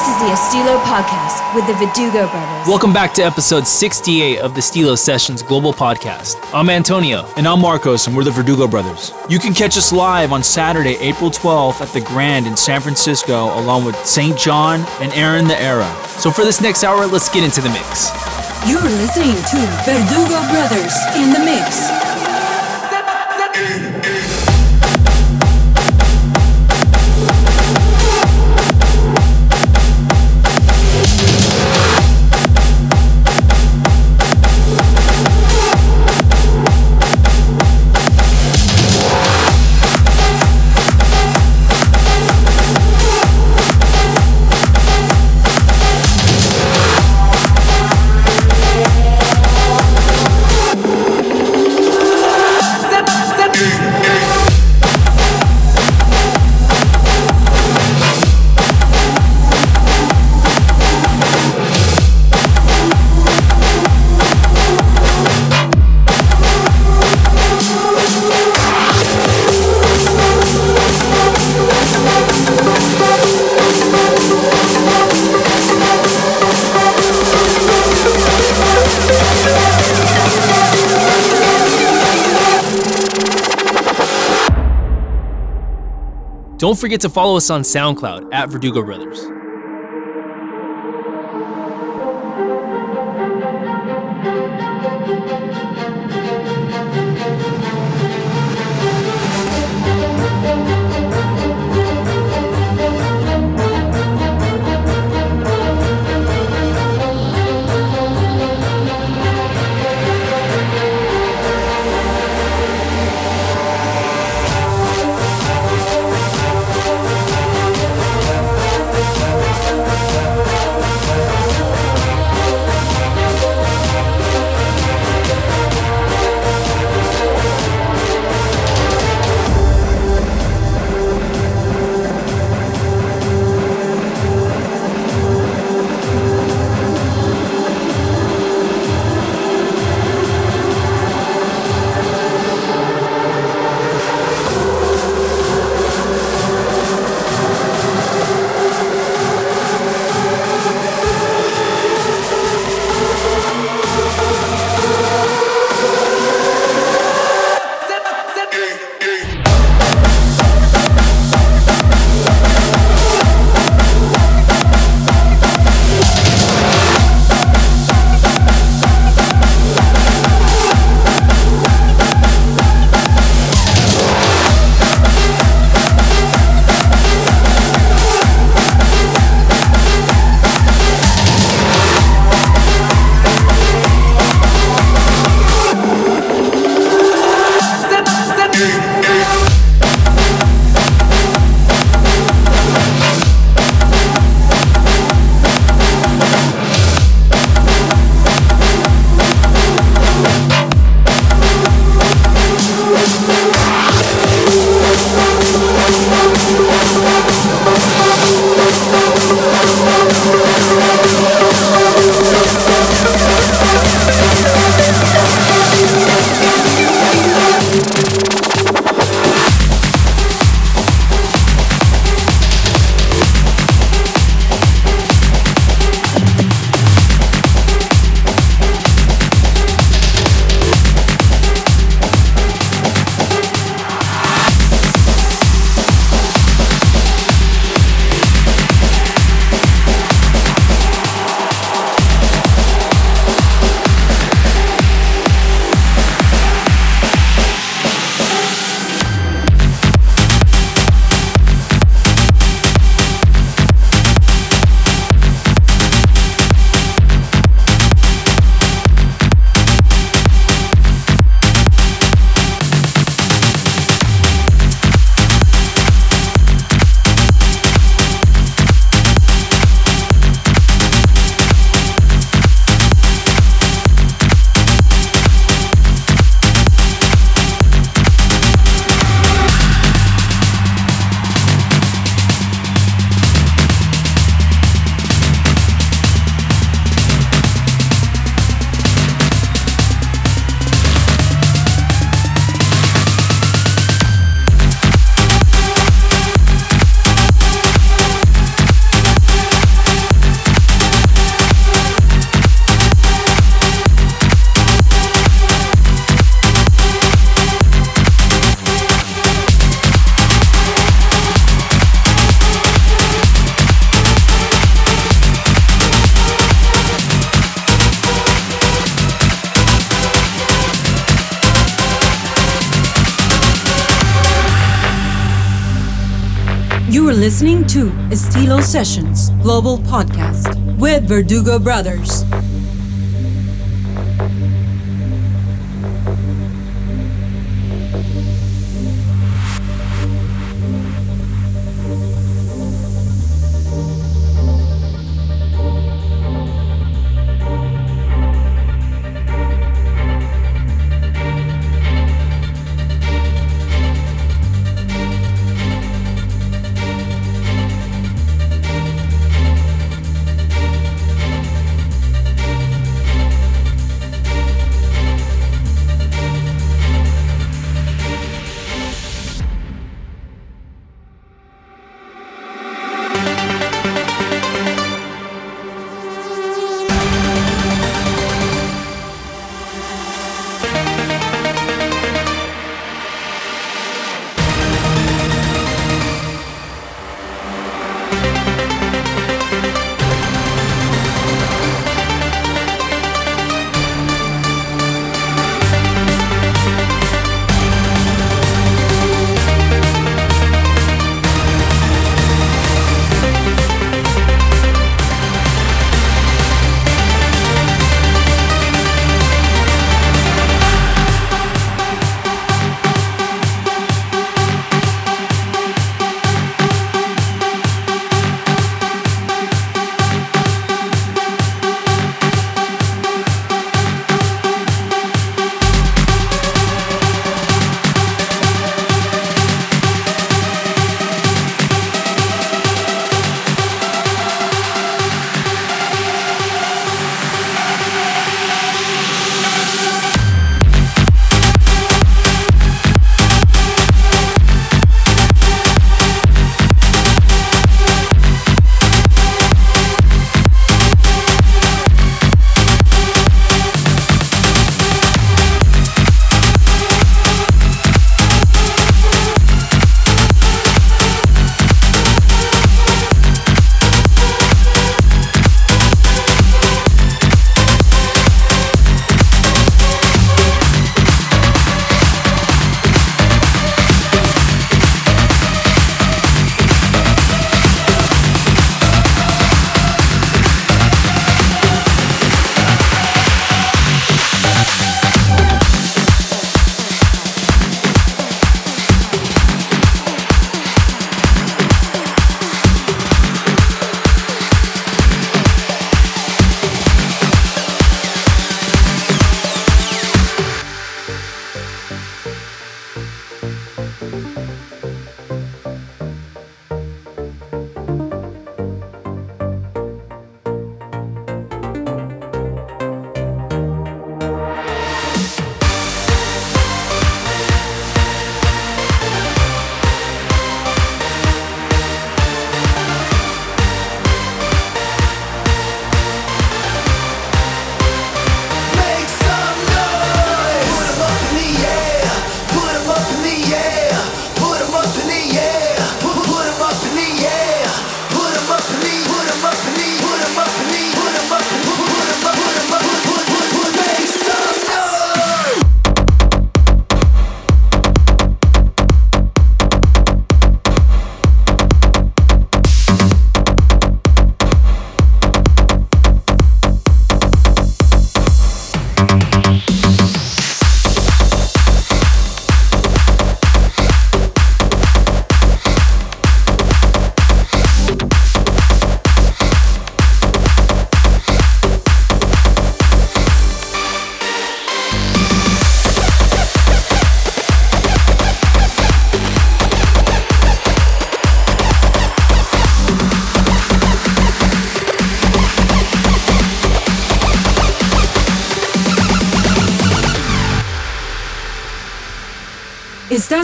This is the Estilo Podcast with the Verdugo brothers. Welcome back to episode 68 of the Estilo Sessions Global Podcast. I'm Antonio. And I'm Marcos, and we're the Verdugo brothers. You can catch us live on Saturday, April 12th at the Grand in San Francisco, along with St. John and Aaron the Era. So for this next hour, let's get into the mix. You're listening to Verdugo Brothers in the Mix. Don't forget to follow us on SoundCloud at Verdugo Brothers. Listening to Estilo Sessions Global Podcast with Verdugo Brothers.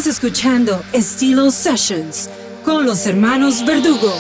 Escuchando Estilo Sessions con los hermanos Verdugo.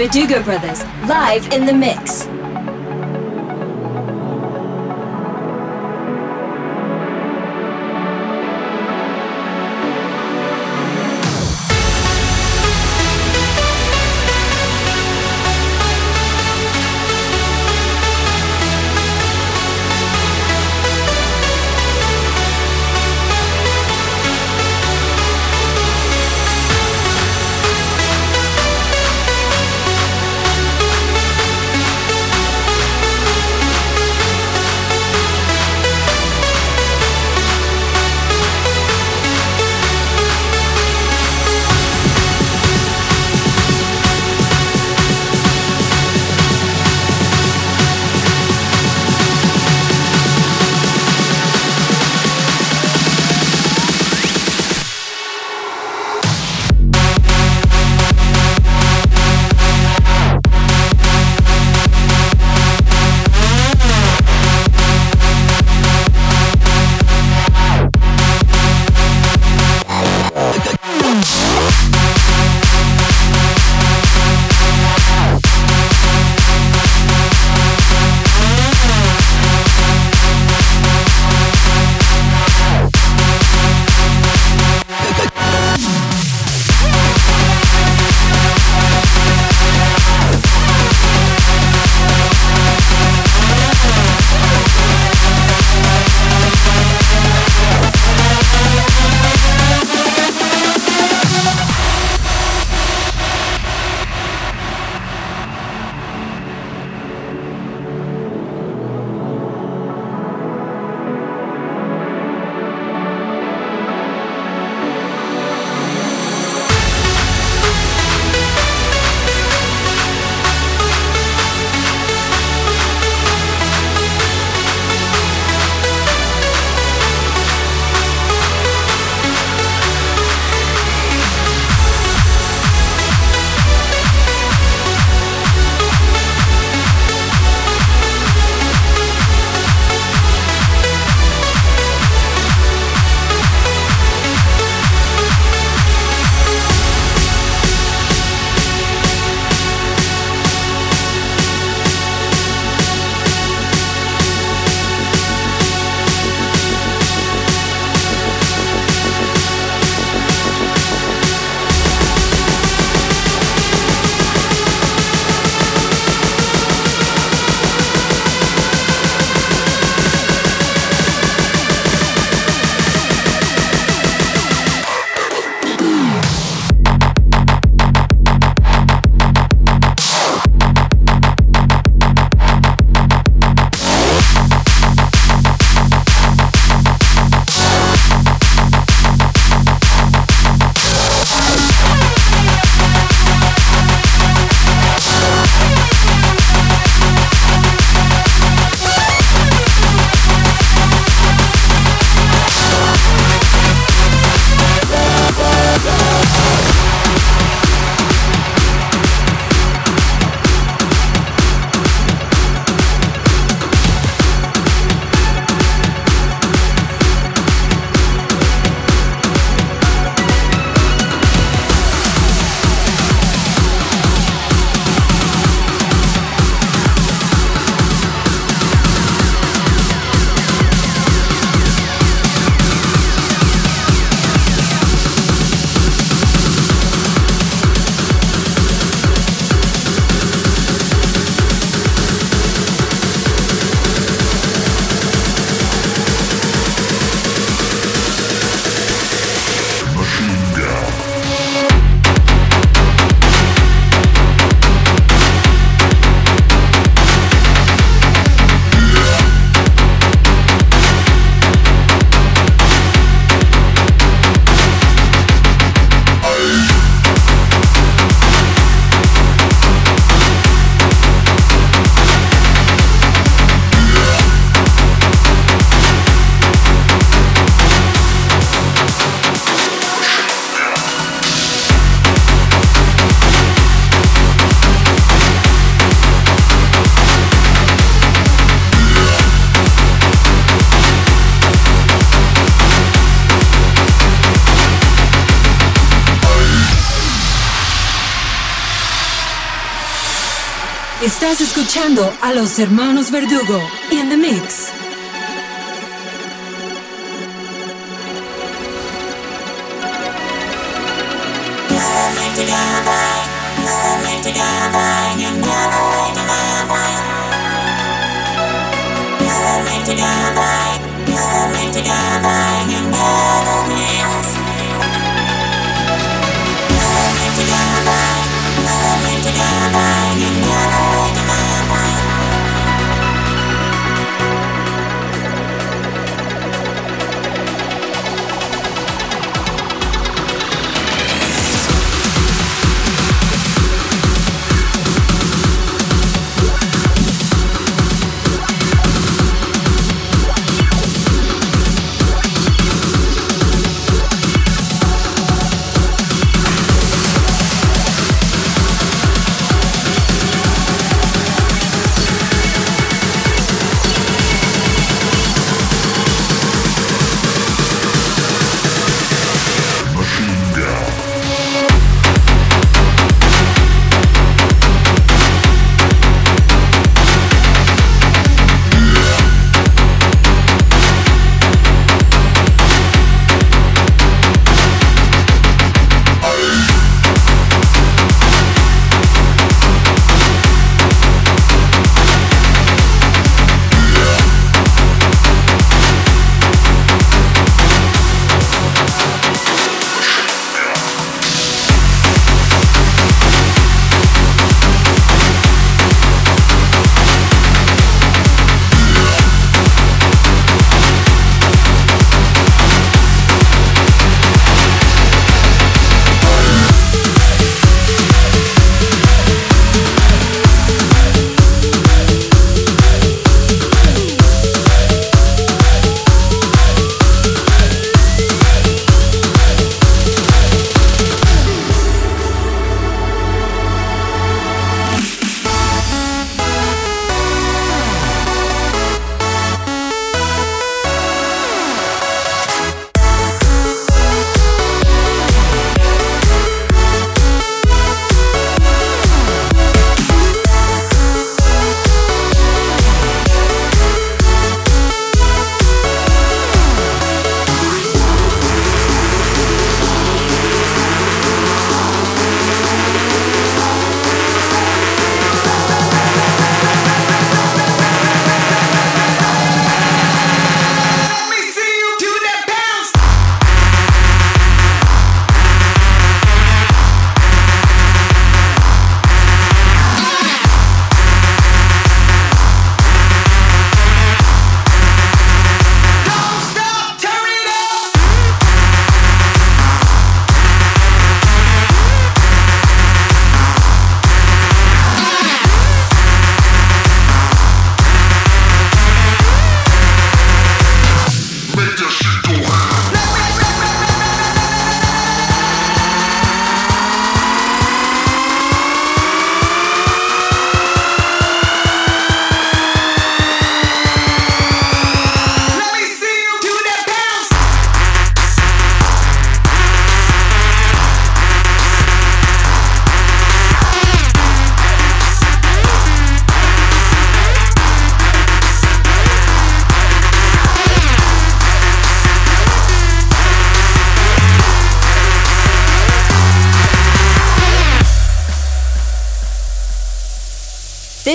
Verdugo Brothers live in the mix. A los hermanos Verdugo in the mix.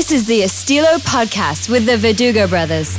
This is the Estilo Podcast with the Verdugo brothers.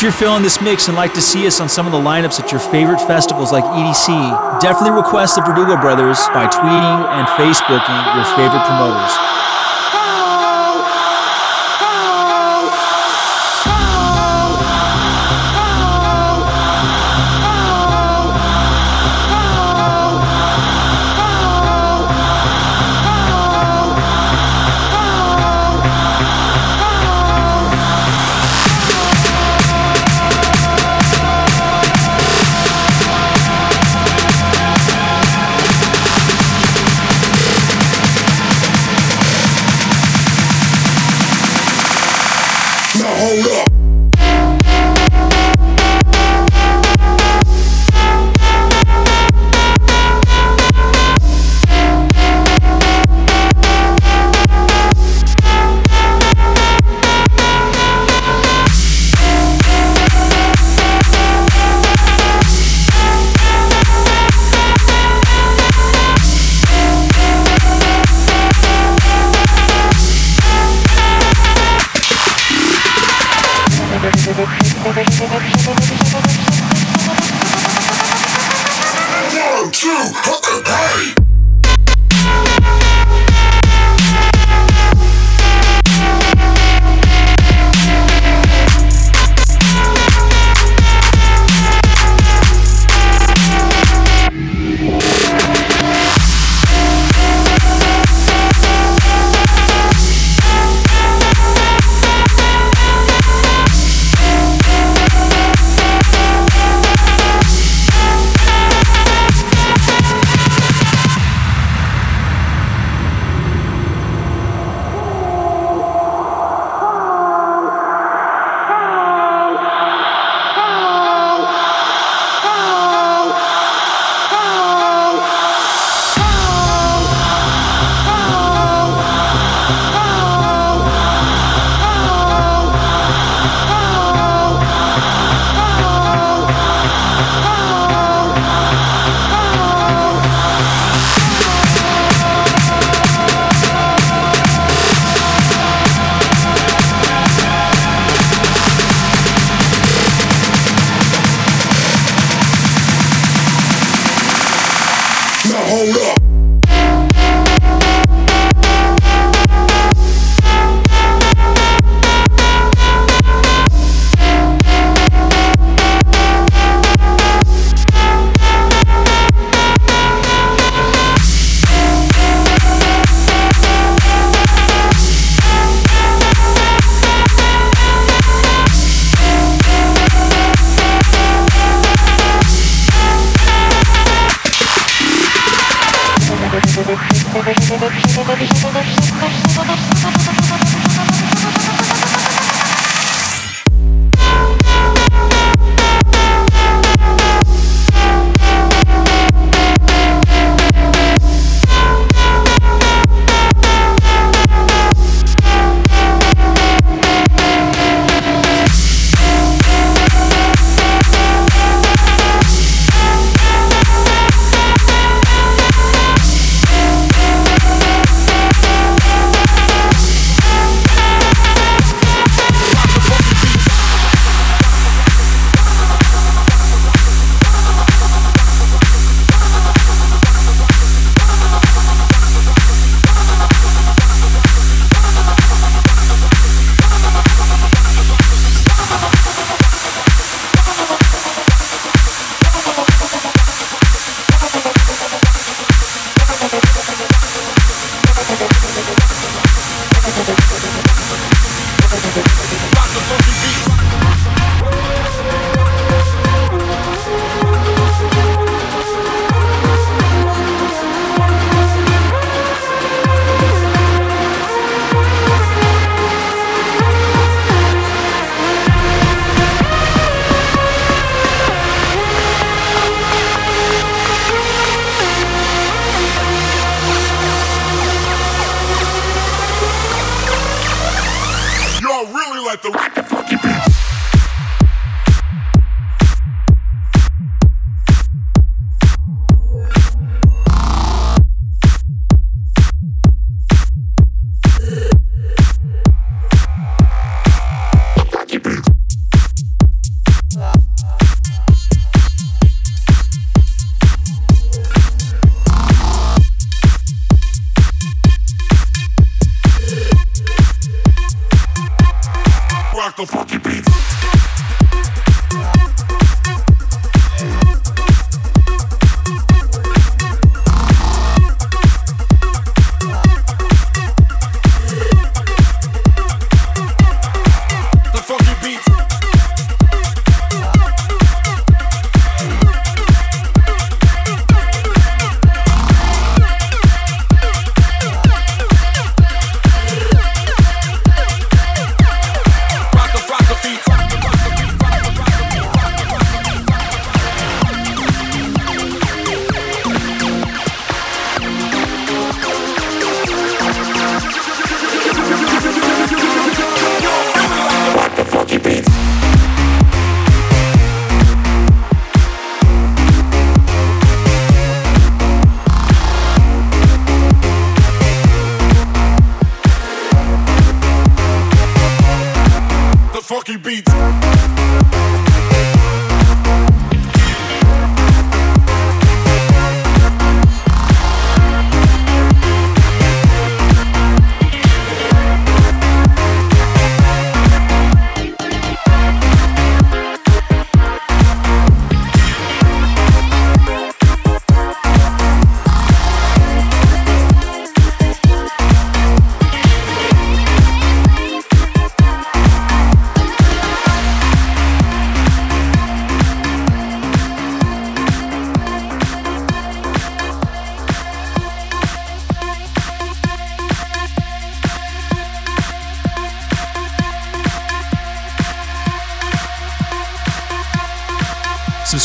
If you're feeling this mix and like to see us on some of the lineups at your favorite festivals like EDC, definitely request the Verdugo Brothers by tweeting and Facebooking your favorite promoters.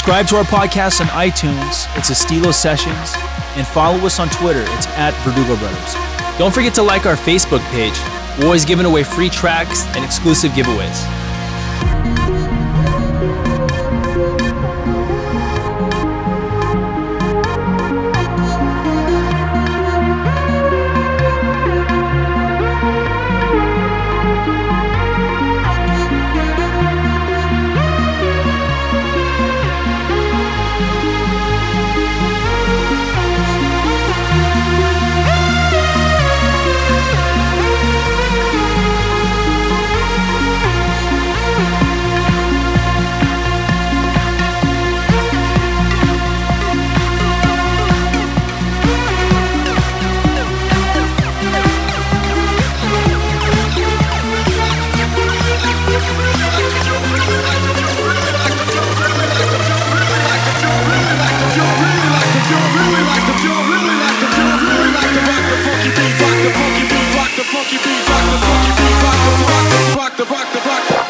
Subscribe to our podcast on iTunes. It's Estilo Sessions. And follow us on Twitter. It's at Verdugo Brothers. Don't forget to like our Facebook page. We're always giving away free tracks and exclusive giveaways. rock the rock.